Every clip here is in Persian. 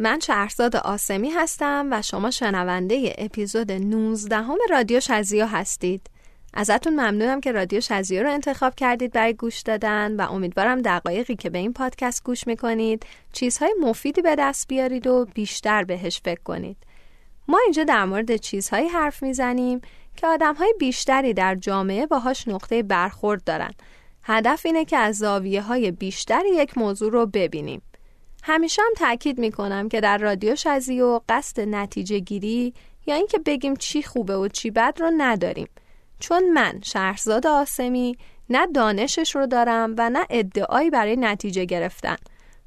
من شهرزاد آسمی هستم و شما شنونده اپیزود 19 همه رادیو شزیو هستید. ازتون ممنونم که رادیو شزیو رو انتخاب کردید برای گوش دادن و امیدوارم دقایقی که به این پادکست گوش می‌کنید چیزهای مفیدی به دست بیارید و بیشتر بهش فکر کنید. ما اینجا در مورد چیزهایی حرف می‌زنیم که آدمهای بیشتری در جامعه باهاش نقطه برخورد دارن. هدف اینه که از زاویه های بیشتری یک موضوع رو ببینیم. همیشه هم تاکید می‌کنم که در رادیو شزی و قصد نتیجه گیری یا اینکه بگیم چی خوبه و چی بد رو نداریم. چون من شهرزاد آسمی نه دانشش رو دارم و نه ادعایی برای نتیجه گرفتن.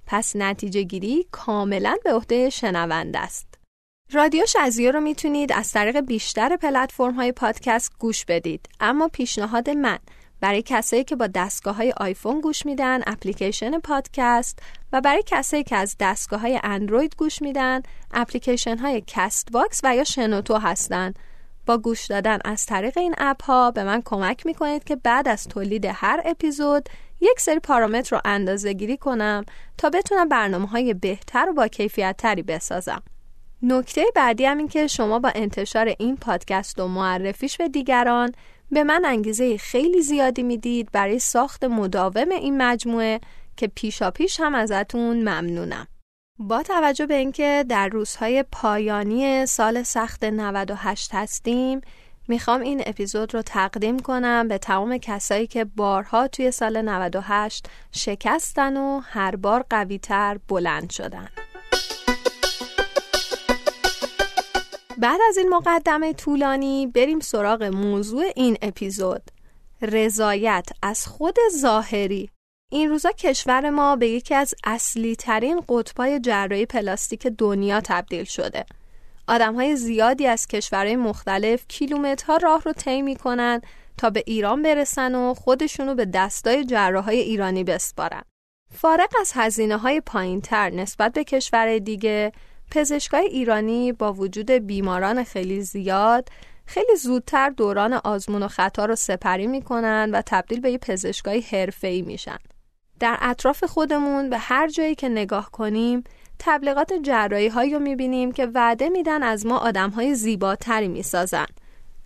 پس نتیجه گیری کاملا به عهده شنونده است. رادیو شزیو رو می‌تونید از طریق بیشتر پلتفرم های پادکست گوش بدید. اما پیشنهاد من برای کسایی که با دستگاه های آیفون گوش میدن اپلیکیشن پادکست و برای کسایی که از دستگاه های اندروید گوش میدن اپلیکیشن های Castbox و یا شنوتو هستند. با گوش دادن از طریق این اپ ها به من کمک می‌کنید که بعد از تولید هر اپیزود یک سری پارامتر رو اندازه گیری کنم تا بتونم برنامه های بهتر و با کیفیت تری بسازم. نکته بعدی هم این که شما با انتشار این پادکست و معرفیش به دیگران به من انگیزه خیلی زیادی می‌دید برای ساخت مداوم این مجموعه که پیشا پیش هم ازتون ممنونم. با توجه به اینکه در روزهای پایانی سال سخت 98 هستیم می‌خوام این اپیزود رو تقدیم کنم به تمام کسایی که بارها توی سال 98 شکستن و هر بار قویتر بلند شدن. بعد از این مقدمه طولانی بریم سراغ موضوع این اپیزود. رضایت از خود ظاهری. این روزا کشور ما به یکی از اصلی ترین قطبای جراحی پلاستیک دنیا تبدیل شده. آدم های زیادی از کشورهای مختلف کیلومترها راه رو طی می‌کنن تا به ایران برسن و خودشونو به دستای جراحای ایرانی بسپارن. فارق از هزینه های پایین تر نسبت به کشور دیگه پزشکای ایرانی با وجود بیماران خیلی زیاد خیلی زودتر دوران آزمون و خطا رو سپری می‌کنن و تبدیل به یه پزشکای حرفه‌ای میشن. در اطراف خودمون به هر جایی که نگاه کنیم تبلیغات جراحی هایی رو می‌بینیم که وعده میدن از ما آدم های زیباتری می‌سازن.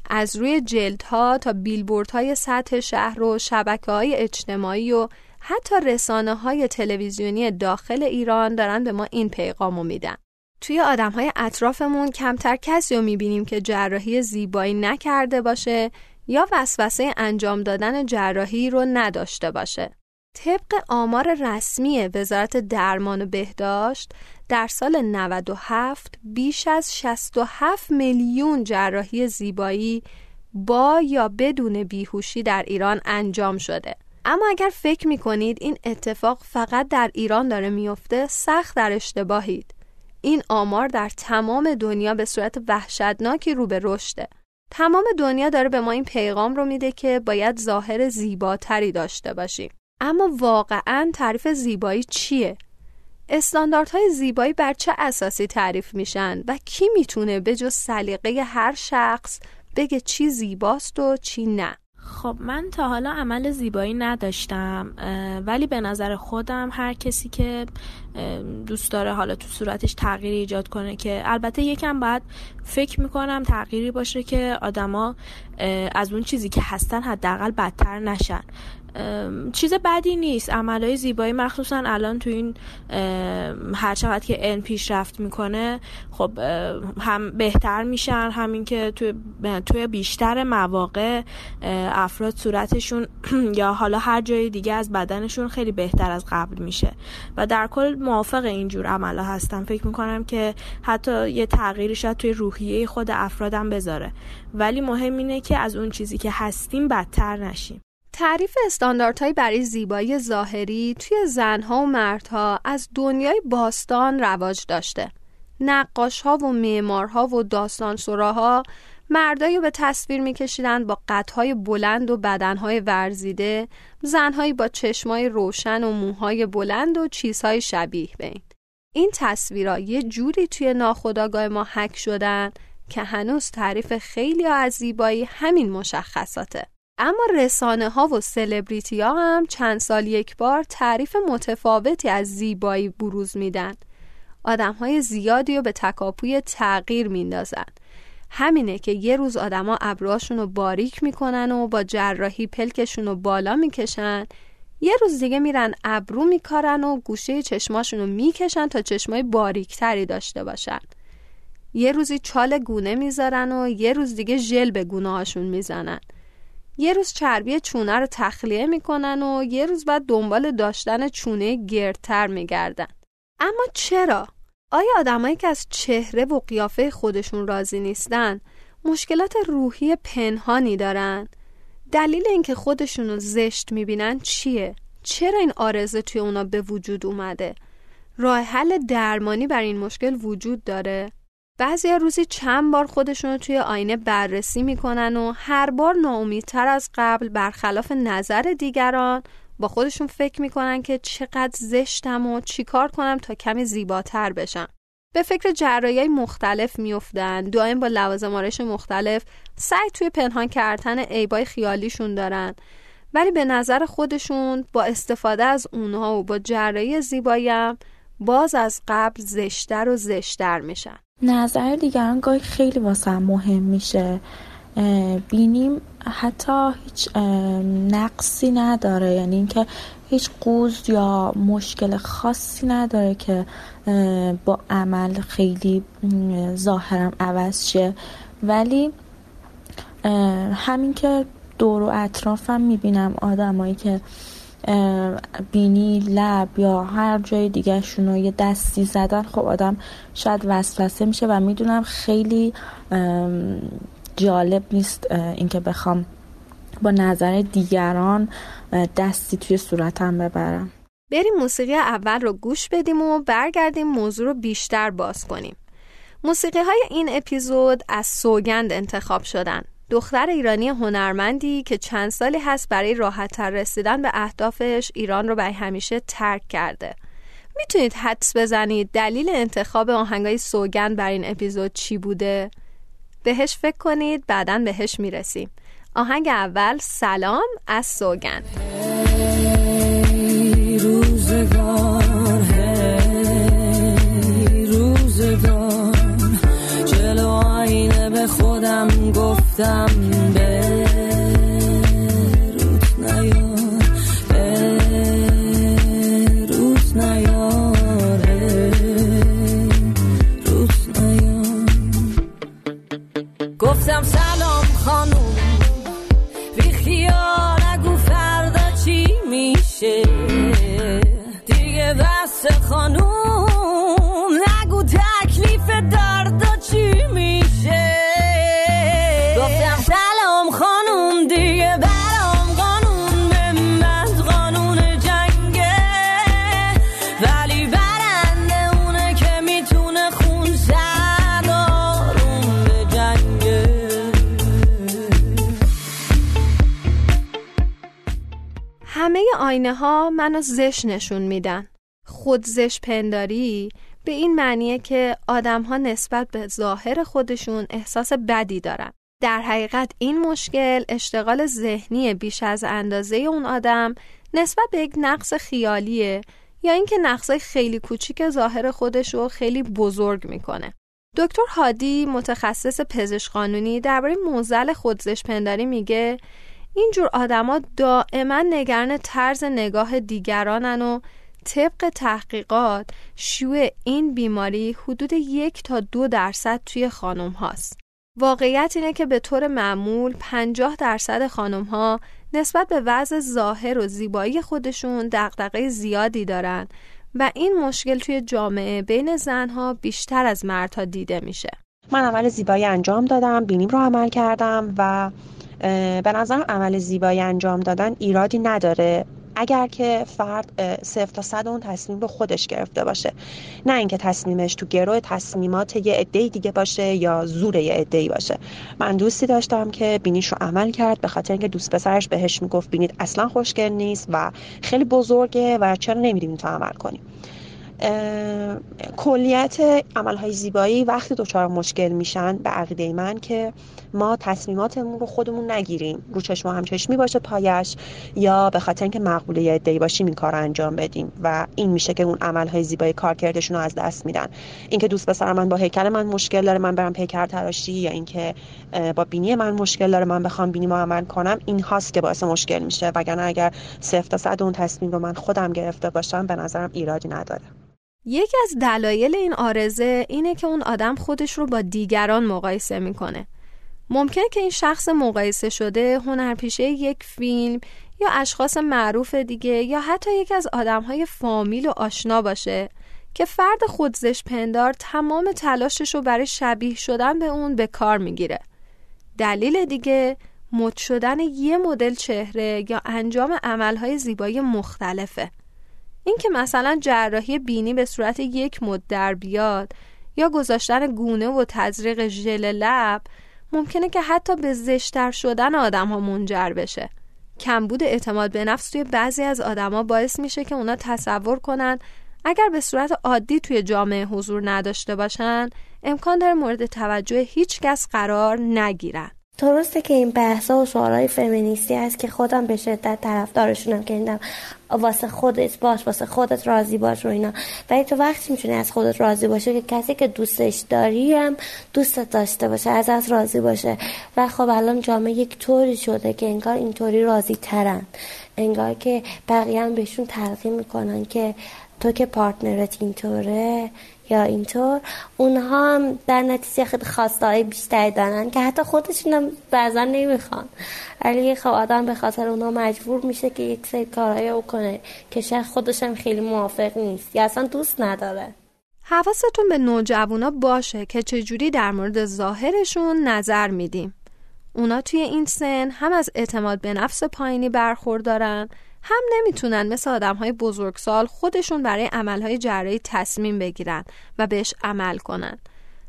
از روی جلدها تا بیلبورد های سطح شهر و شبکه های اجتماعی و حتی رسانه های تلویزیونی داخل ایران دارن به ما این پیغامو میدن. توی آدم های اطرافمون کمتر کسی رو می‌بینیم که جراحی زیبایی نکرده باشه یا وسوسه انجام دادن جراحی رو نداشته باشه. طبق آمار رسمی وزارت درمان و بهداشت در سال 97 بیش از 67 میلیون جراحی زیبایی با یا بدون بیهوشی در ایران انجام شده. اما اگر فکر می کنید این اتفاق فقط در ایران داره میفته سخت در اشتباهید. این آمار در تمام دنیا به صورت وحشتناکی رو به رشده. تمام دنیا داره به ما این پیغام رو میده که باید ظاهر زیباتری داشته باشیم. اما واقعا تعریف زیبایی چیه؟ استانداردهای زیبایی بر چه اساسی تعریف میشن و کی می‌تونه به جز سلیقه هر شخص بگه چی زیباست و چی نه؟ خب من تا حالا عمل زیبایی نداشتم ولی به نظر خودم هر کسی که دوست داره حالا تو صورتش تغییری ایجاد کنه که البته یکم باید فکر می‌کنم تغییری باشه که آدما از اون چیزی که هستن حداقل بدتر نشن. چیز بدی نیست. عملهای زیبایی مخصوصا الان تو این هر چقدر که علم پیشرفت می‌کنه خب هم بهتر میشن همین که توی, توی بیشتر مواقع افراد صورتشون یا حالا هر جای دیگه از بدنشون خیلی بهتر از قبل میشه. و در کل موافق اینجور عملا هستم. فکر می‌کنم که حتی یه تغییری شاید توی روحیه خود افرادم بذاره. ولی مهم اینه که از اون چیزی که هستیم بدتر نشیم. تعریف استانداردهایی برای زیبایی ظاهری توی زنها و مردها از دنیای باستان رواج داشته. نقاشها و معمارها و داستان سراها مردایی به تصویر میکشیدند با قدهای بلند و بدنهای ورزیده زنهایی با چشمای روشن و موهای بلند و چیزهای شبیه به این. این تصویرها یه جوری توی ناخودآگاه ما حک شدن که هنوز تعریف خیلی از زیبایی همین مشخصاته. اما رسانه ها و سلبریتی ها هم چند سال یک بار تعریف متفاوتی از زیبایی بروز میدن. آدم های زیادی رو به تکاپوی تغییر میندازن. همینه که یه روز آدما ابروهاشون رو باریک می‌کنن و با جراحی پلکشون رو بالا می‌کشن. یه روز دیگه میرن ابرو میکارن و گوشه چشماشون رو می‌کشن تا چشمای باریکتری داشته باشن. یه روزی چال گونه می‌ذارن و یه روز دیگه ژل به گونه هاشون می‌زنن. یه روز چربی چونه رو تخلیه می‌کنن و یه روز بعد دنبال داشتن چونه گردتر میگردن. اما چرا؟ آیا آدمایی که از چهره و قیافه خودشون راضی نیستن مشکلات روحی پنهانی دارن؟ دلیل اینکه خودشون رو زشت می‌بینن چیه؟ چرا این آرزه توی اونا به وجود اومده؟ راه حل درمانی بر این مشکل وجود داره؟ بعضی روزی چند بار خودشون رو توی آینه بررسی می‌کنن و هر بار ناامیدتر از قبل برخلاف نظر دیگران با خودشون فکر می‌کنن که چقدر زشتم و چیکار کنم تا کمی زیباتر بشم. به فکر جرایی مختلف میفتن دائم با لوازم آرایش مختلف سعی توی پنهان کردن عیبای خیالیشون دارن. ولی به نظر خودشون با استفاده از اونها و با جرایی زیباییم باز از قبل زشتر و زشتر میشن. نظر دیگران گاهی خیلی واسه مهم میشه. بینیم حتی هیچ نقصی نداره. یعنی اینکه هیچ قوز یا مشکل خاصی نداره که با عمل خیلی ظاهرم عوض شه. ولی همین که دور و اطرافم می‌بینم آدمایی که بینی لب یا هر جای دیگه شونو یه دستی زدن خب آدم شاید وسوسه میشه و می‌دونم خیلی جالب نیست اینکه بخوام با نظر دیگران دستی توی صورتم ببرم. بریم موسیقی اول رو گوش بدیم و برگردیم موضوع رو بیشتر باز کنیم. موسیقی های این اپیزود از سوگند انتخاب شدن. دختر ایرانی هنرمندی که چند سالی هست برای راحتتر رسیدن به اهدافش ایران رو برای همیشه ترک کرده. می‌تونید حدس بزنید دلیل انتخاب آهنگای سوگند برای این اپیزود چی بوده؟ بهش فکر کنید بعدا بهش می‌رسیم آهنگ اول سلام از سوگند خودم گفتم. همه آینه ها منو زش نشون میدن. خود زش پنداری به این معنیه که آدم ها نسبت به ظاهر خودشون احساس بدی دارن. در حقیقت این مشکل اشتغال ذهنی بیش از اندازه اون آدم نسبت به یک نقص خیالیه یا اینکه نقص خیلی کوچیک ظاهر خودش رو خیلی بزرگ می‌کنه. دکتر هادی متخصص پزشک قانونی درباره موزل خودزش پنداری میگه اینجور آدما دائما نگران طرز نگاه دیگرانن و طبق تحقیقات شیوع این بیماری حدود یک تا دو درصد توی خانم هاست. واقعیت اینه که به طور معمول 50 درصد خانم ها نسبت به وضع ظاهر و زیبایی خودشون دقدقه زیادی دارن و این مشکل توی جامعه بین زنها بیشتر از مردها دیده میشه. من عمل زیبایی انجام دادم، بینیم رو عمل کردم و به نظرم عمل زیبایی انجام دادن ایرادی نداره. اگر که فرد صفر تا صد اون تصمیم رو خودش گرفته باشه. نه اینکه تصمیمش تو گروه تصمیمات یه عده دیگه باشه یا زور یه عده باشه. من دوستی داشتم که بینیش رو عمل کرد. به خاطر اینکه دوست پسرش بهش می‌گفت بینید اصلا خوشگل نیست و خیلی بزرگه و چرا نمیریم تو عمل کنیم؟ کلیت عملهای زیبایی وقتی دچار مشکل میشن به عقیده من که ما تصمیماتمون رو خودمون نگیریم. رو چشم هم چشمی باشه پایش یا به خاطر اینکه مقبوله ادعی باشیم این کار انجام بدیم و این میشه که اون عملهای زیبایی کارکردشون رو از دست میدن. اینکه دوست پسر من با هیکل من مشکل داره من برم پیکر تراشی یا اینکه با بینی من مشکل داره من بخوام بینی ما عمل کنم این هاست که باعث مشکل میشه. وگرنه اگر صفر تا صد اون تصمیم رو من خودم گرفته باشم به نظرم ایرادی نداره. یکی از دلایل این آرزه اینه که اون آدم خودش رو با دیگران مقایسه می‌کنه. ممکنه که این شخص مقایسه شده هنرپیشه یک فیلم یا اشخاص معروف دیگه یا حتی یکی از آدمهای فامیل و آشنا باشه که فرد خودزش پندار تمام تلاشش رو برای شبیه شدن به اون به کار می‌گیره. دلیل دیگه مد شدن یه مدل چهره یا انجام عملهای زیبایی مختلفه. این که مثلا جراحی بینی به صورت یک مد در بیاد یا گذاشتن گونه و تزریق ژل لب ممکنه که حتی به زشتر شدن آدم ها منجر بشه. کمبود اعتماد به نفس توی بعضی از آدما باعث میشه که اونا تصور کنن اگر به صورت عادی توی جامعه حضور نداشته باشن امکان داره مورد توجه هیچ کس قرار نگیرن. درسته که این بحثا و شعارهای فمینیستی هست که خودم به شدت طرفدارشونم که ایندم واسه خودت باش واسه خودت راضی باش رو اینا. ولی تو وقتی می‌تونی از خودت راضی باشه که کسی که دوستش داری هم دوستت داشته باشه از از راضی باشه. و خب الان جامعه یک طوری شده که انگار اینطوری راضی ترن انگار که بقیه هم بهشون تلقی می‌کنن که تو که پارتنرت اینطوره یا اینطور اونها هم در نتیجه خیلی خواستهای بیشتری دارن که حتی خودشون هم بعضا نمی‌خوان. ولی خب آدم به خاطر اونها مجبور میشه که یک سری کارهای او کنه که شاید خودش هم خیلی موافق نیست یا اصلا دوست نداره. حواستون به نوجوانا باشه که چجوری در مورد ظاهرشون نظر میدیم. اونا توی این سن هم از اعتماد به نفس پایینی برخوردارن هم نمی‌تونن مثل آدم های بزرگسال خودشون برای عملهای جراحی تصمیم بگیرن و بهش عمل کنن.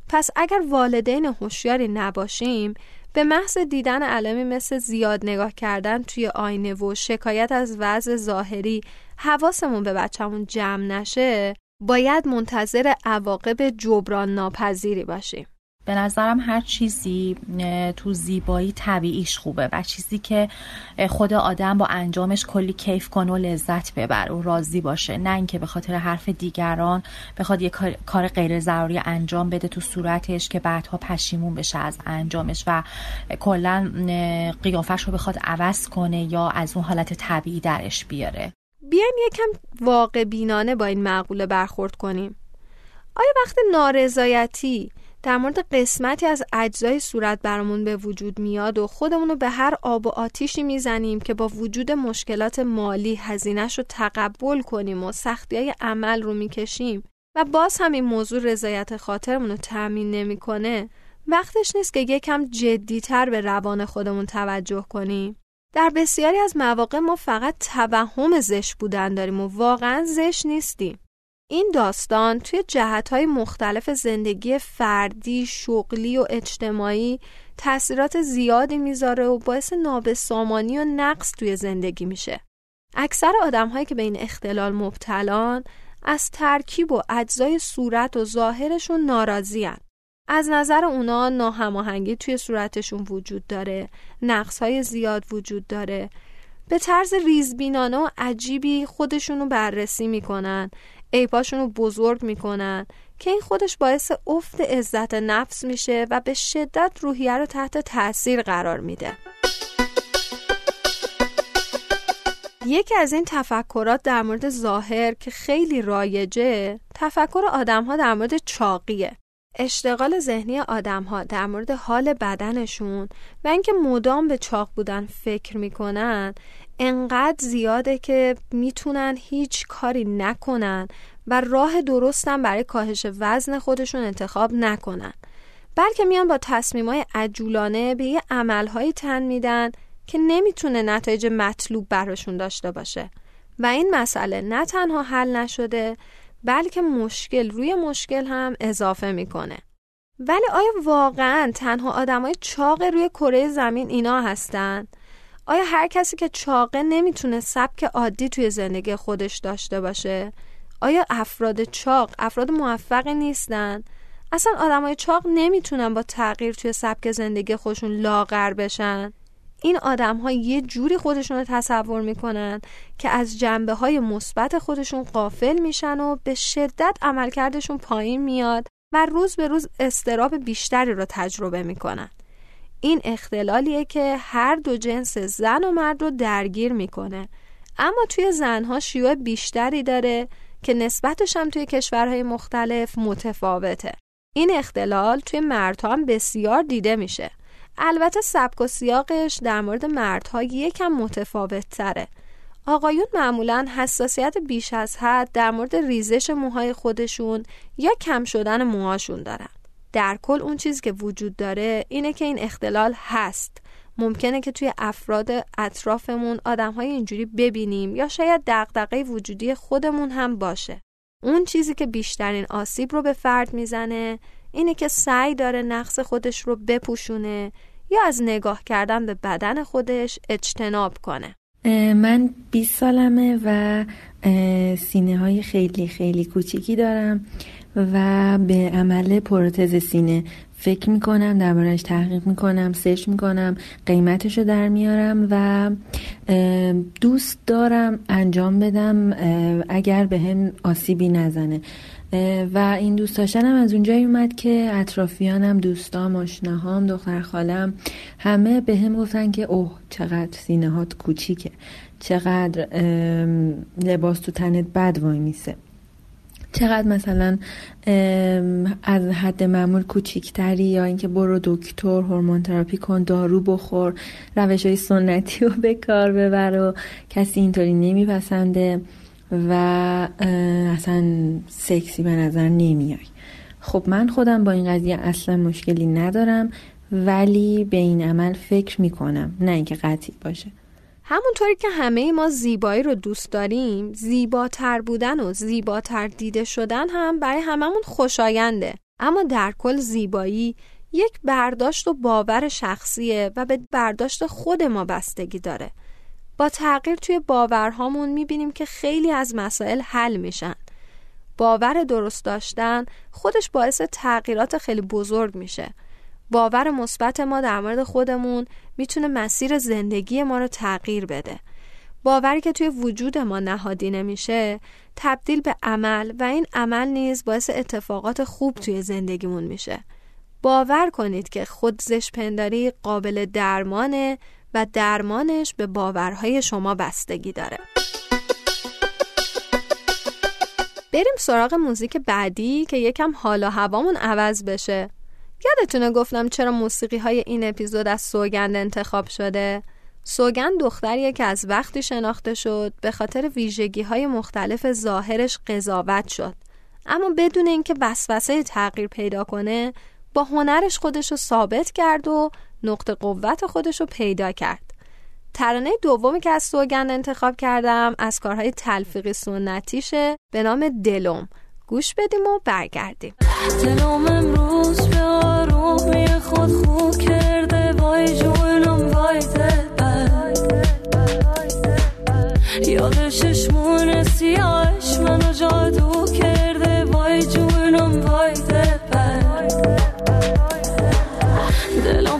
پس اگر والدین هوشیاری نباشیم به محض دیدن علمی مثل زیاد نگاه کردن توی آینه و شکایت از وضع ظاهری حواسمون به بچهمون جمع نشه باید منتظر عواقب جبران ناپذیری باشیم. به نظرم هر چیزی تو زیبایی طبیعیش خوبه و چیزی که خود آدم با انجامش کلی کیف کنه و لذت ببر و راضی باشه. نه اینکه به خاطر حرف دیگران بخواد یه کار غیر ضروری انجام بده تو صورتش که بعدها پشیمون بشه از انجامش و کلا قیافش رو بخواد عوض کنه یا از اون حالت طبیعی درش بیاره. بیایم یکم واقع بینانه با این معقوله برخورد کنیم. آیا وقت نارضایتی در مورد قسمتی از اجزای صورت برامون به وجود میاد و خودمون رو به هر آب و آتیشی می‌زنیم که با وجود مشکلات مالی هزینهش رو تقبل کنیم و سختی های عمل رو می‌کشیم و باز هم این موضوع رضایت خاطرمون رو تأمین نمی‌کنه وقتش نیست که یکم جدیتر به روان خودمون توجه کنیم. در بسیاری از مواقع ما فقط توهم زش بودن داریم و واقعا زش نیستیم. این داستان توی جهتهای مختلف زندگی فردی، شغلی و اجتماعی تاثیرات زیادی می‌ذاره و باعث نابسامانی و نقص توی زندگی میشه. اکثر آدمهایی که به این اختلال مبتلان از ترکیب و اجزای صورت و ظاهرشون ناراضیان. از نظر اونا ناهماهنگی توی صورتشون وجود داره، نقصهای زیاد وجود داره. به طرز ریزبینانه و عجیبی خودشونو بررسی می‌کنن عیباشون رو بزرگ می‌کنن که این خودش باعث افت عزت نفس میشه و به شدت روحیه رو تحت تاثیر قرار میده. یکی از این تفکرات در مورد ظاهر که خیلی رایجه تفکر آدم ها در مورد چاقیه. اشتغال ذهنی آدم ها در مورد حال بدنشون و اینکه مدام به چاق بودن فکر می‌کنن انقدر زیاده که می‌تونن هیچ کاری نکنن و راه درستم برای کاهش وزن خودشون انتخاب نکنن. بلکه میان با تصمیمای عجولانه به یه عملهایی تن میدن که نمی‌تونه نتایج مطلوب براشون داشته باشه. و این مسئله نه تنها حل نشده بلکه مشکل روی مشکل هم اضافه می‌کنه ولی آیا واقعا تنها آدمای چاق روی کره زمین اینا هستن؟ آیا هر کسی که چاقه نمی‌تونه سبک عادی توی زندگی خودش داشته باشه؟ آیا افراد چاق افراد موفقی نیستن؟ اصلا آدمای چاق نمی‌تونن با تغییر توی سبک زندگی خودشون لاغر بشن این آدم ها یه جوری خودشون رو تصور می‌کنن که از جنبه های مثبت خودشون قافل میشن و به شدت عملکردشون پایین میاد و روز به روز استراب بیشتری رو تجربه می‌کنن. این اختلالیه که هر دو جنس زن و مرد رو درگیر می‌کنه. اما توی زنها شیوع بیشتری داره که نسبتش هم توی کشورهای مختلف متفاوته. این اختلال توی مردها هم بسیار دیده میشه. البته سبک و سیاقش در مورد مردها یکم متفاوت تره آقایون معمولا حساسیت بیش از حد در مورد ریزش موهای خودشون یا کم شدن موهاشون دارن. در کل اون چیزی که وجود داره اینه که این اختلال هست. ممکنه که توی افراد اطرافمون آدم های اینجوری ببینیم یا شاید دقدقه وجودی خودمون هم باشه. اون چیزی که بیشترین آسیب رو به فرد می‌زنه اینه که سعی داره نقص خودش رو بپوشونه یا از نگاه کردن به بدن خودش اجتناب کنه. من 20 سالمه و سینه های خیلی خیلی کوچیکی دارم و به عمل پروتز سینه فکر می‌کنم دربارهش تحقیق می‌کنم سرچ می‌کنم قیمتش رو در میارم و دوست دارم انجام بدم اگر به هم آسیبی نزنه. و این دوست داشتنم از اونجایی اومد که اطرافیانم دوستام آشناهام دختر خالم همه به هم گفتن که اوه چقدر سینه هات کوچیکه. چقدر لباس تو تنت بد وای میسه. چقدر مثلا از حد معمول کوچیکتری یا اینکه برو دکتر هورمون تراپی کن دارو بخور روش های سنتی رو به کار ببر و کسی اینطوری نمیپسنده. و اصلا سکسی به نظر نمیای. خب من خودم با این قضیه اصلا مشکلی ندارم ولی به این عمل فکر می‌کنم نه اینکه قطعی باشه. همونطوری که همه ما زیبایی رو دوست داریم زیباتر بودن و زیباتر دیده شدن هم برای هممون خوشاینده. اما در کل زیبایی یک برداشت و باور شخصیه و به برداشت خود ما بستگی داره. با تغییر توی باورهامون می‌بینیم که خیلی از مسائل حل میشن. باور درست داشتن خودش باعث تغییرات خیلی بزرگ میشه. باور مثبت ما در مورد خودمون می‌تونه مسیر زندگی ما رو تغییر بده. باوری که توی وجود ما نهادی نمیشه تبدیل به عمل و این عمل نیز باعث اتفاقات خوب توی زندگیمون میشه. باور کنید که خودزش پنداری قابل درمانه و درمانش به باورهای شما بستگی داره. بریم سراغ موزیک بعدی که یکم حال و هوامون عوض بشه. یادتونه گفتم چرا موسیقی های این اپیزود از سوگند انتخاب شده؟ سوگند دختریه که از وقتی شناخته شد به خاطر ویژگی های مختلف ظاهرش قضاوت شد. اما بدون اینکه وسوسه تغییر پیدا کنه با هنرش خودش رو ثابت کرد و نقطه قوت خودش رو پیدا کرد. ترانه دومی که از سوگند انتخاب کردم از کارهای تلفیقی سنتیشه به نام دلم. گوش بدیم و برگردیم. دلم امروز به آرومی خود خوب کرده وای جونم وای یاد چشمون سیاهش منو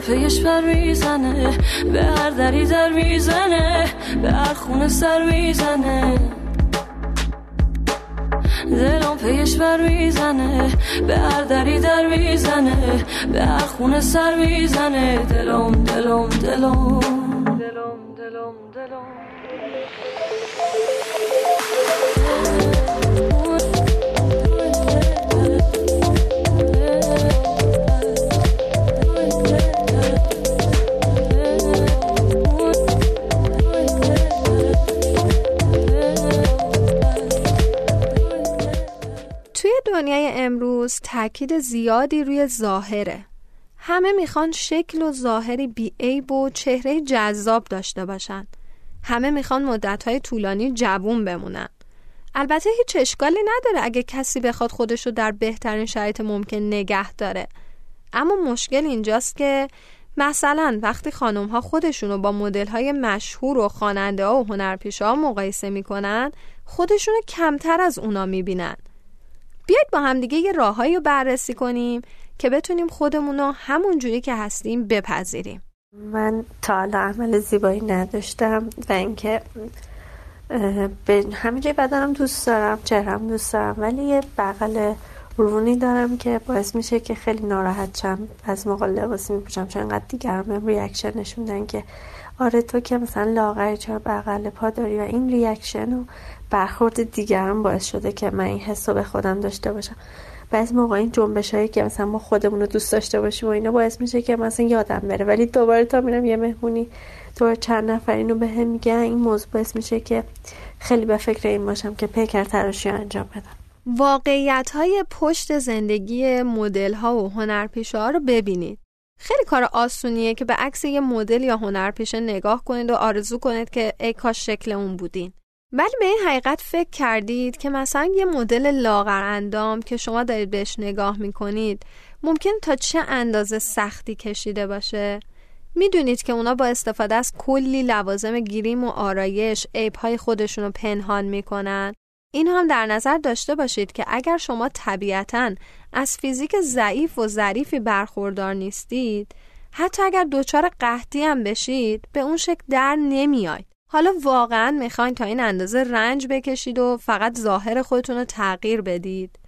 پیش بر می‌زنه به هر دری در می‌زنه به هر خونه سر می‌زنه. دلم پیش بر می‌زنه به هر دری در می‌زنه به هر خونه سر می‌زنه. دلم دلم دلم. دنیای امروز تاکید زیادی روی ظاهره. همه می‌خوان شکل و ظاهری بیعیب و چهره جذاب داشته باشن. همه می‌خوان مدتهای طولانی جوون بمونن. البته هیچ اشکالی نداره اگه کسی بخواد خودش رو در بهترین شرایط ممکن نگه داره. اما مشکل اینجاست که مثلا وقتی خانم ها خودشون رو با مدل های مشهور و خواننده ها و هنرپیشه مقایسه می‌کنن خودشونو کمتر از اونا می‌بینن. بیاید با همدیگه یه راههایی رو بررسی کنیم که بتونیم خودمون رو همون جوری که هستیم بپذیریم. من تا عمل زیبایی نداشتم و اینکه به همینجای بدنم دوست دارم چهرم دوست دارم ولی یه بغل رونی دارم که باعث میشه که خیلی ناراحت شم. از موقع لباسی میپوشم چون انقدر دیگرم هم ریاکشن نشون که آره تو که مثلا لاغری چرا بغل پا داری و این reaction و برخورد دیگران باعث شده که من این حس رو به خودم داشته باشم. بعضی موقع این جنبش هایی که مثلا ما خودمون رو دوست داشته باشیم و اینا باعث میشه که مثلا یادم بره. ولی دوباره تا میرم یه مهمونی دوباره چند نفر اینو به هم میگن این موضوع باعث میشه که خیلی به فکر این باشم که پیکر تراشی انجام بدم. واقعیت های پشت زندگی مدل ها و هنرپیشه ها رو ببینید. خیلی کار آسونیه که به عکس یه مدل یا هنرپیشه نگاه کنید و آرزو کنید که ای کاش شکل اون بودین. ولی به این حقیقت فکر کردید که مثلا یه مدل لاغر اندام که شما دارید بهش نگاه می‌کنید ممکن تا چه اندازه سختی کشیده باشه؟ می‌دونید که اونا با استفاده از کلی لوازم گیریم و آرایش عیبهای خودشون رو پنهان می‌کنن. این هم در نظر داشته باشید که اگر شما طبیعتا از فیزیک ضعیف و ظریفی برخوردار نیستید حتی اگر دچار قحطی هم بشید به اون شکل در نمیاید حالا واقعا می‌خواین تا این اندازه رنج بکشید و فقط ظاهر خودتون رو تغییر بدید.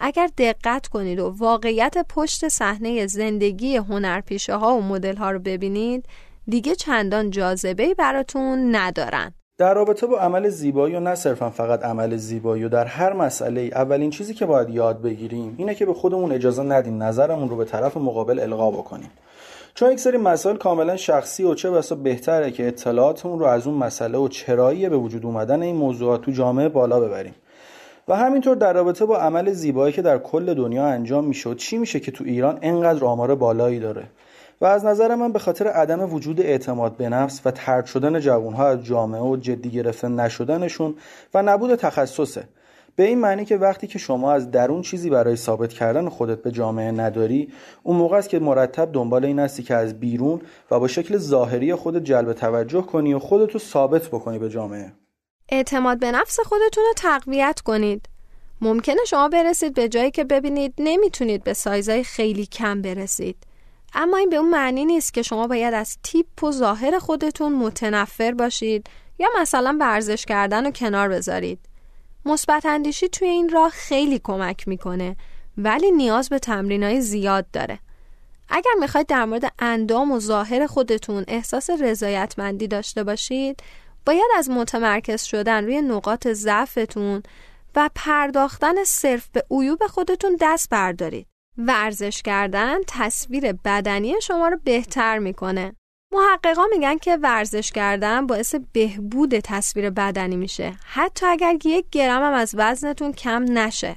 اگر دقت کنید و واقعیت پشت صحنه زندگی هنرپیشه ها و مدل ها رو ببینید دیگه چندان جاذبه براتون ندارن. در رابطه با عمل زیبایی و نه صرفا فقط عمل زیبایی و در هر مسئله اولین چیزی که باید یاد بگیریم اینه که به خودمون اجازه ندیم نظرمون رو به طرف مقابل القا بکنیم. چون یک سری مسائل کاملا شخصی و چه بسا بهتره که اطلاعاتمون رو از اون مسئله و چرایی به وجود اومدن این موضوعات تو جامعه بالا ببریم. و همینطور در رابطه با عمل زیبایی که در کل دنیا انجام می‌شد چی میشه که تو ایران انقدر آمار بالایی داره؟ و از نظر من به خاطر عدم وجود اعتماد به نفس و ترد شدن جوانها از جامعه و جدی گرفته نشدنشون و نبود تخصصه. به این معنی که وقتی که شما از درون چیزی برای ثابت کردن خودت به جامعه نداری اون موقع است که مرتب دنبال این هستی که از بیرون و با شکل ظاهری خودت جلب توجه کنی و خودتو ثابت بکنی به جامعه. اعتماد به نفس خودتون رو تقویت کنید. ممکنه شما برسید به جایی که ببینید نمی‌تونید به سایزهای خیلی کم برسید. اما این به اون معنی نیست که شما باید از تیپ و ظاهر خودتون متنفر باشید یا مثلا ورزش کردن و کنار بذارید. مثبت اندیشی توی این راه خیلی کمک می‌کنه ولی نیاز به تمرینای زیاد داره. اگر می‌خواید در مورد اندام و ظاهر خودتون احساس رضایتمندی داشته باشید باید از متمرکز شدن روی نقاط ضعفتون و پرداختن صرف به عیوب خودتون دست بردارید. ورزش کردن تصویر بدنی شما رو بهتر می‌کنه. محققا میگن که ورزش کردن باعث بهبود تصویر بدنی میشه. حتی اگر یک گرم هم از وزنتون کم نشه.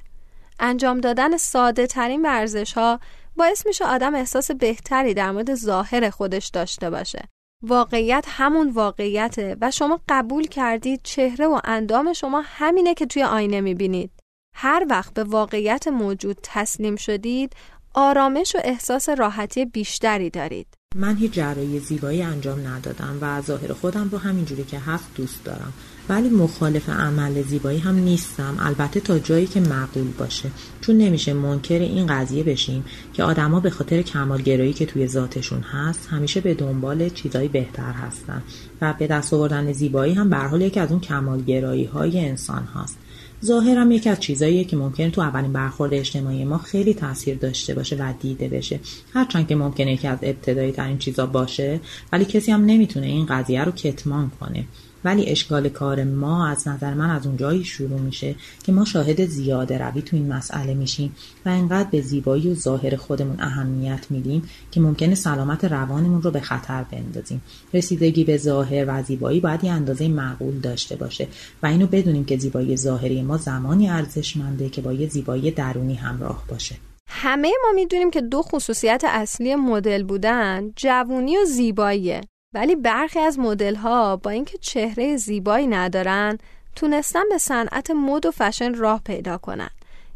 انجام دادن ساده ترین ورزش ها باعث میشه آدم احساس بهتری در مورد ظاهر خودش داشته باشه. واقعیت همون واقعیته و شما قبول کردید چهره و اندام شما همینه که توی آینه می‌بینید. هر وقت به واقعیت موجود تسلیم شدید آرامش و احساس راحتی بیشتری دارید. من هیچ جراحی زیبایی انجام ندادم و ظاهر خودم رو همینجوری که هست دوست دارم. ولی مخالف عمل زیبایی هم نیستم. البته تا جایی که معقول باشه. چون نمیشه منکر این قضیه بشیم که آدما به خاطر کمالگرایی که توی ذاتشون هست همیشه به دنبال چیزایی بهتر هستن. و به دست آوردن زیبایی هم به حال یکی از اون کمالگرایی های انسان هست ظاهرم یکی از چیزاییه که ممکنه تو اولین برخورد اجتماعی ما خیلی تاثیر داشته باشه و دیده بشه. هرچند که ممکنه یکی از ابتدایی ترین چیزا باشه ولی کسی هم نمی‌تونه این قضیه رو کتمان کنه. ولی اشکال کار ما از نظر من از اونجایی شروع میشه که ما شاهد زیاده روی تو این مسئله میشیم و انقدر به زیبایی و ظاهر خودمون اهمیت میدیم که ممکنه سلامت روانمون رو به خطر بندازیم. رسیدگی به ظاهر و زیبایی باید یه اندازه معقول داشته باشه و اینو بدونیم که زیبایی ظاهری ما زمانی ارزشمنده که با یه زیبایی درونی همراه باشه. همه ما می‌دونیم که دو خصوصیت اصلی مدل بودن جوونی و زیباییه. ولی برخی از مدل ها با اینکه چهره زیبایی ندارن تونستن به صنعت مد و فشن راه پیدا کنن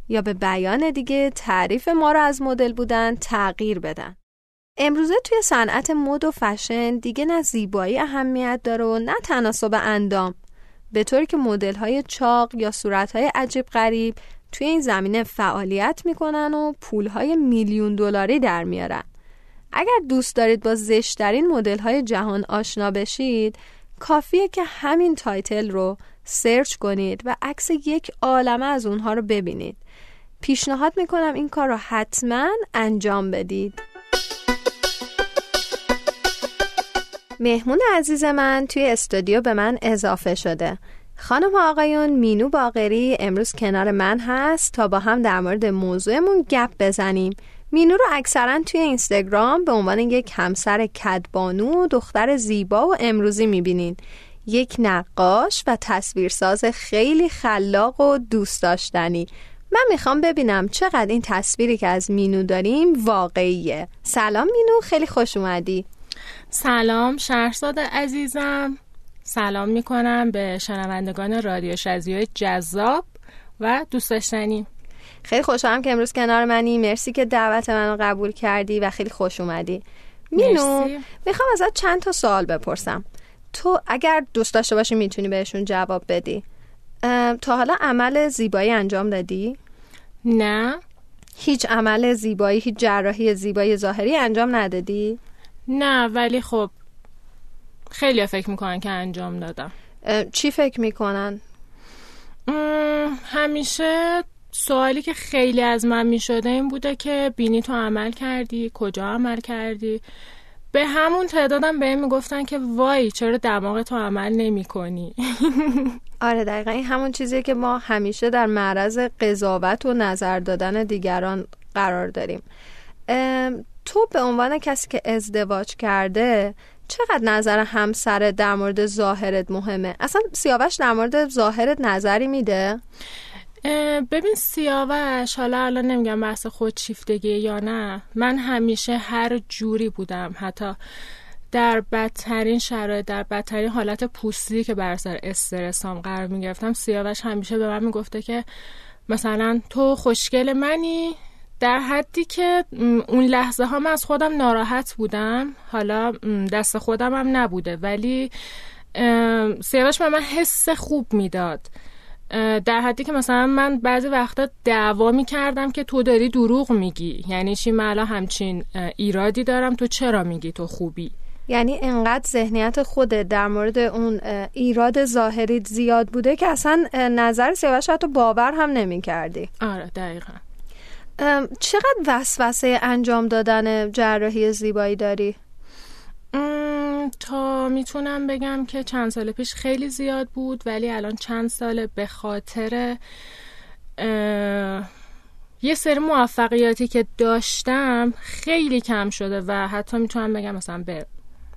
یا به بیان دیگه تعریف ما رو از مدل بودن تغییر بدن. امروزه توی صنعت مد و فشن دیگه نه زیبایی اهمیت داره و نه تناسب اندام به طوری که مدل های چاق یا صورت های عجیب غریب توی این زمینه فعالیت می‌کنن و پول های میلیون دلاری در میارن اگر دوست دارید با زشترین مدل های جهان آشنا بشید کافیه که همین title رو سرچ کنید و عکس یک عالمه از اونها رو ببینید. پیشنهاد می‌کنم این کار رو حتما انجام بدید. مهمون عزیز من توی استودیو به من اضافه شده. خانم و آقایون مینو باقری امروز کنار من هست تا با هم در مورد موضوعمون گپ بزنیم. مینو رو اکثرا توی اینستاگرام به عنوان یک همسر کدبانو دختر زیبا و امروزی می‌بینین. یک نقاش و تصویرساز خیلی خلاق و دوست داشتنی. من می‌خوام ببینم چقدر این تصویری که از مینو داریم واقعیه. سلام مینو خیلی خوش اومدی. سلام شهرزاد عزیزم. سلام می‌کنم به شنوندگان رادیو شزیو جذاب و دوست داشتنی. خیلی خوشحالم که امروز کنار منی. مرسی که دعوت منو قبول کردی و خیلی خوش اومدی. مینو می‌خوام ازت چند تا سوال بپرسم. تو اگر دوست داشته باشی می‌تونی بهشون جواب بدی. تا حالا عمل زیبایی انجام دادی؟ نه. هیچ عمل زیبایی هیچ جراحی زیبایی ظاهری انجام ندادی؟ نه ولی خب خیلی فکر می‌کنن که انجام دادم. چی فکر می‌کنن؟ همیشه سوالی که خیلی از من می‌شده این بوده که بینی تو عمل کردی؟ کجا عمل کردی؟ به همون تعدادم به این می‌گفتن که وای چرا دماغ تو عمل نمی کنی آره دقیقا. این همون چیزیه که ما همیشه در معرض قضاوت و نظر دادن دیگران قرار داریم. تو به عنوان کسی که ازدواج کرده چقدر نظر همسر در مورد ظاهرت مهمه؟ اصلا سیاوش در مورد ظاهرت نظری میده؟ ببین سیاوش حالا الان نمیگم بحث خود شیفتگی یا نه من همیشه هر جوری بودم حتی در بدترین شرایط در بدترین حالت پوستی که بر سر استرسام قرار می‌گرفتم سیاوش همیشه به من می‌گفته که مثلا تو خوشگل منی در حدی که اون لحظه ها من از خودم ناراحت بودم حالا دست خودم هم نبوده ولی سیاوش به من حس خوب می‌داد. در حدی که مثلا من بعضی وقتا دعوا می کردم که تو داری دروغ میگی. یعنی چی؟ من همچین ایرادی دارم. تو چرا میگی تو خوبی؟ یعنی انقدر ذهنیت خودت در مورد اون ایراد ظاهری زیاد بوده که اصلا نظر سیاوش تو باور هم نمی کردی آره دقیقا. چقدر وسوسه انجام دادن جراحی زیبایی داری؟ تا می‌تونم بگم که چند سال پیش خیلی زیاد بود ولی الان چند سال به خاطر یه سری موفقیاتی که داشتم خیلی کم شده و حتی می‌تونم بگم مثلا به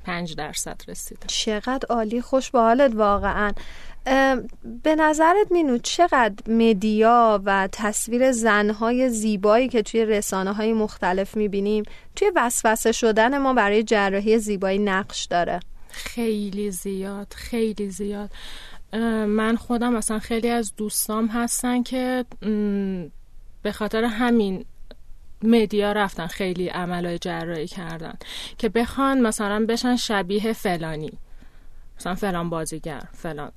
پنج درصد رسیده. چقدر عالی خوش به حالت واقعا. به نظرت مینو چقدر مدیا و تصویر زنهای زیبایی که توی رسانه های مختلف می‌بینیم توی وسوسه شدن ما برای جراحی زیبایی نقش داره؟ خیلی زیاد خیلی زیاد. من خودم مثلا خیلی از دوستام هستن که به خاطر همین مدیا رفتن خیلی عملای جراحی کردن که بخوان مثلا بشن شبیه فلانی. مثلا فلان بازیگر فلان.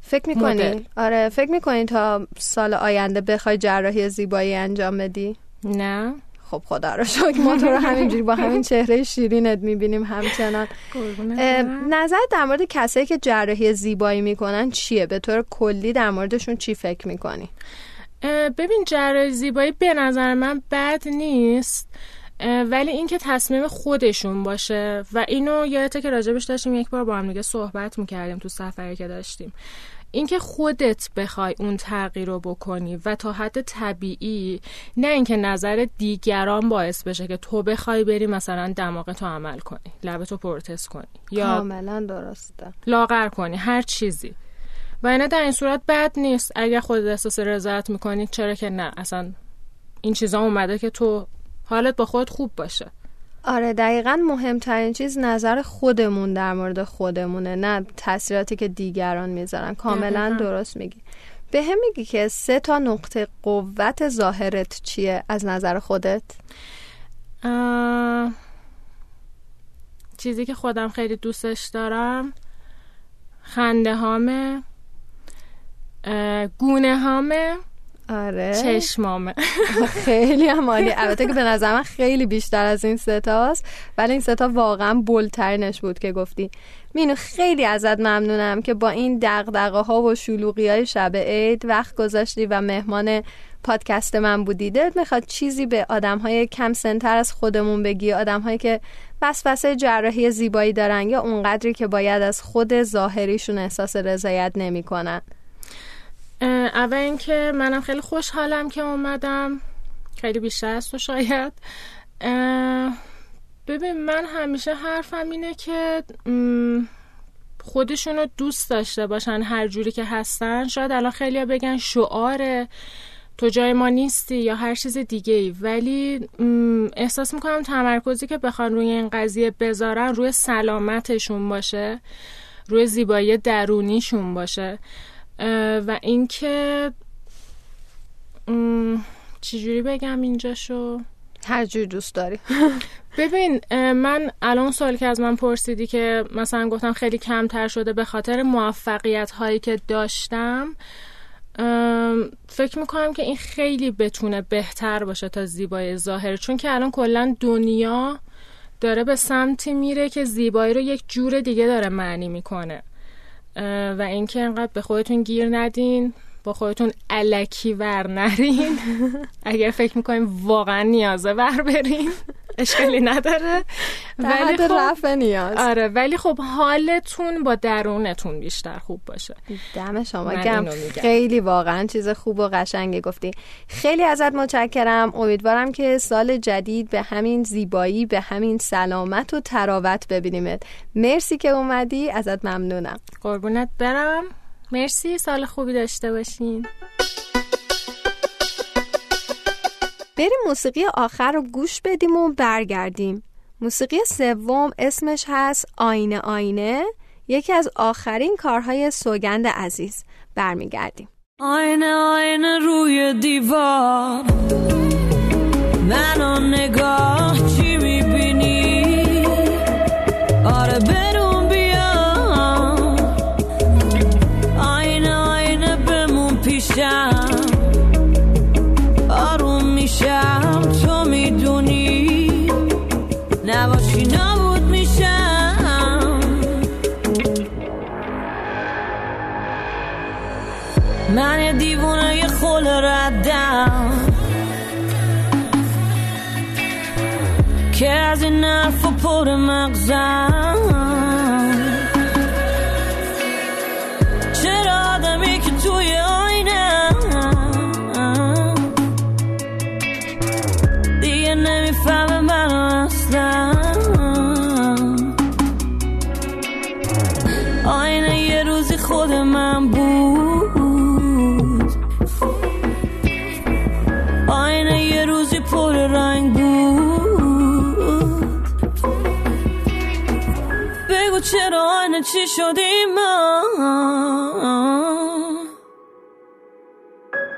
فکر می‌کنی؟ آره فکر می‌کنی تا سال آینده بخوای جراحی زیبایی انجام بدی؟ نه. خب خدا رو شکر ما تو رو همینجوری با همین چهره شیرینت می‌بینیم همچنان نظر در مورد کسایی که جراحی زیبایی می‌کنن چیه؟ به طور کلی در موردشون چی فکر می‌کنی؟ ببین جراحی زیبایی به نظر من بد نیست ولی اینکه تصمیم خودشون باشه و اینو یادته که راجبش داشتیم یک بار با هم دیگه صحبت می‌کردیم تو سفری که داشتیم اینکه خودت بخوای اون تغییر رو بکنی و تا حد طبیعی نه اینکه نظر دیگران باعث بشه که تو بخوای بری مثلا دماغ تو عمل کنی لبتو پرتس کنی یا کاملا درسته. لاغر کنی هر چیزی. و اینه در این صورت بد نیست. اگر خودت احساس رضایت می‌کنی چرا که نه؟ اصلا این چیزا اومده که تو حالت با خود خوب باشه. آره دقیقا مهمترین چیز نظر خودمون در مورد خودمونه نه تاثیراتی که دیگران می‌ذارن. کاملا درست میگی. به هم میگی که سه تا نقطه قوت ظاهرت چیه از نظر خودت؟ چیزی که خودم خیلی دوستش دارم خنده هامه گونه هامه آره. چشمامه. خیلی هم عالی. البته که به نظر من خیلی بیشتر از این ستاست ولی این ستا واقعا بلترینش بود که گفتی. مینو خیلی ازت ممنونم که با این دقدقه ها و شلوغی های شب عید وقت گذاشتی و مهمان پادکست من بودی. دلت می‌خواد چیزی به آدم های کم سنتر از خودمون بگی؟ آدم هایی که وسوسه جراحی زیبایی دارن یا اونقدری که باید از خود ظاهریشون احساس رضایت نمی‌کنن؟ اول اینکه منم خیلی خوشحالم که اومدم. خیلی بیشتر از تو شاید. ببین من همیشه حرفم اینه که خودشونو دوست داشته باشن هر جوری که هستن. شاید الان خیلی بگن شعاره تو جای ما نیستی یا هر چیز دیگه ای ولی احساس می‌کنم تمرکزی که بخوان روی این قضیه بذارن روی سلامتشون باشه روی زیبایی درونیشون باشه. و اینکه چجوری بگم اینجاشو؟ هر دوست داری. ببین من الان سوال که از من پرسیدی که مثلا گفتم خیلی کمتر شده به خاطر موفقیت هایی که داشتم فکر می‌کنم که این خیلی بتونه بهتر باشه تا زیبایی ظاهر. چون که الان کلا دنیا داره به سمتی میره که زیبایی رو یک جور دیگه داره معنی می‌کنه. و اینکه انقدر به خودتون گیر ندین. با خودتون علکی ور نرین. اگر فکر می‌کنیم واقعا نیازه ور برین. اشکالی نداره. ولی خب رفع نیاز. آره ولی خب حالتون با درونتون بیشتر خوب باشه. دم شما گم خیلی واقعا چیز خوب و قشنگی گفتی. خیلی ازت متشکرم. امیدوارم که سال جدید به همین زیبایی به همین سلامت و تراوت ببینیمت. مرسی که اومدی. ازت ممنونم. قربونت برم. مرسی سال خوبی داشته باشین. بریم موسیقی آخر رو گوش بدیم و برگردیم. موسیقی سوم اسمش هست آینه آینه. یکی از آخرین کارهای سوگند عزیز. برمیگردیم. آینه آینه روی دیوار. منو نگاه چی می‌بینی؟ آره حرف و پر شدیم ما.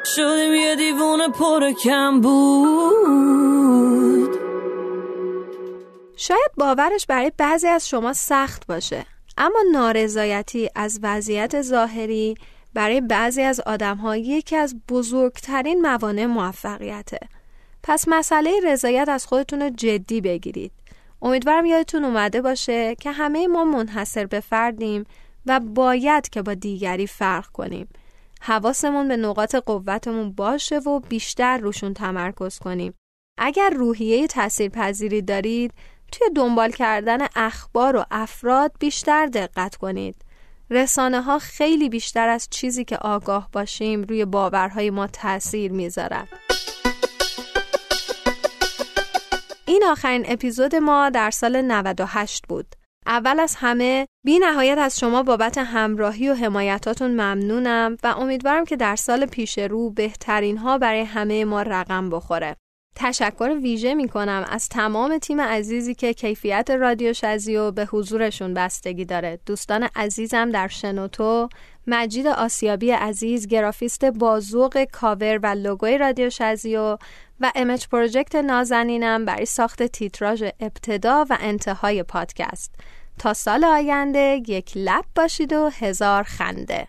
شدیم یه دیوونه پر کم بود. شاید باورش برای بعضی از شما سخت باشه اما نارضایتی از وضعیت ظاهری برای بعضی از آدم یکی از بزرگترین موانع موفقیته. پس مسئله رضایت از خودتون رو جدی بگیرید. امیدوارم یادتون اومده باشه که همه ما منحصر به فردیم و باید که با دیگری فرق کنیم. حواسمون به نقاط قوتمون باشه و بیشتر روشون تمرکز کنیم. اگر روحیه تاثیرپذیری دارید توی دنبال کردن اخبار و افراد بیشتر دقت کنید. رسانه ها خیلی بیشتر از چیزی که آگاه باشیم روی باورهای ما تاثیر می‌ذارن. این آخرین اپیزود ما در سال 98 بود اول از همه بی نهایت از شما بابت همراهی و حمایتاتون ممنونم و امیدوارم که در سال پیش رو بهترین ها برای همه ما رقم بخوره. تشکر ویژه می کنم از تمام تیم عزیزی که کیفیت رادیو شزیو به حضورشون بستگی داره. دوستان عزیزم در شنوتو، مجید آسیابی عزیز، گرافیست بازوق کاور و لوگوی رادیو شزیو و امج پروژکت نازنینم برای ساخت تیتراژ ابتدا و انتهای پادکست. تا سال آینده یک لب باشید و هزار خنده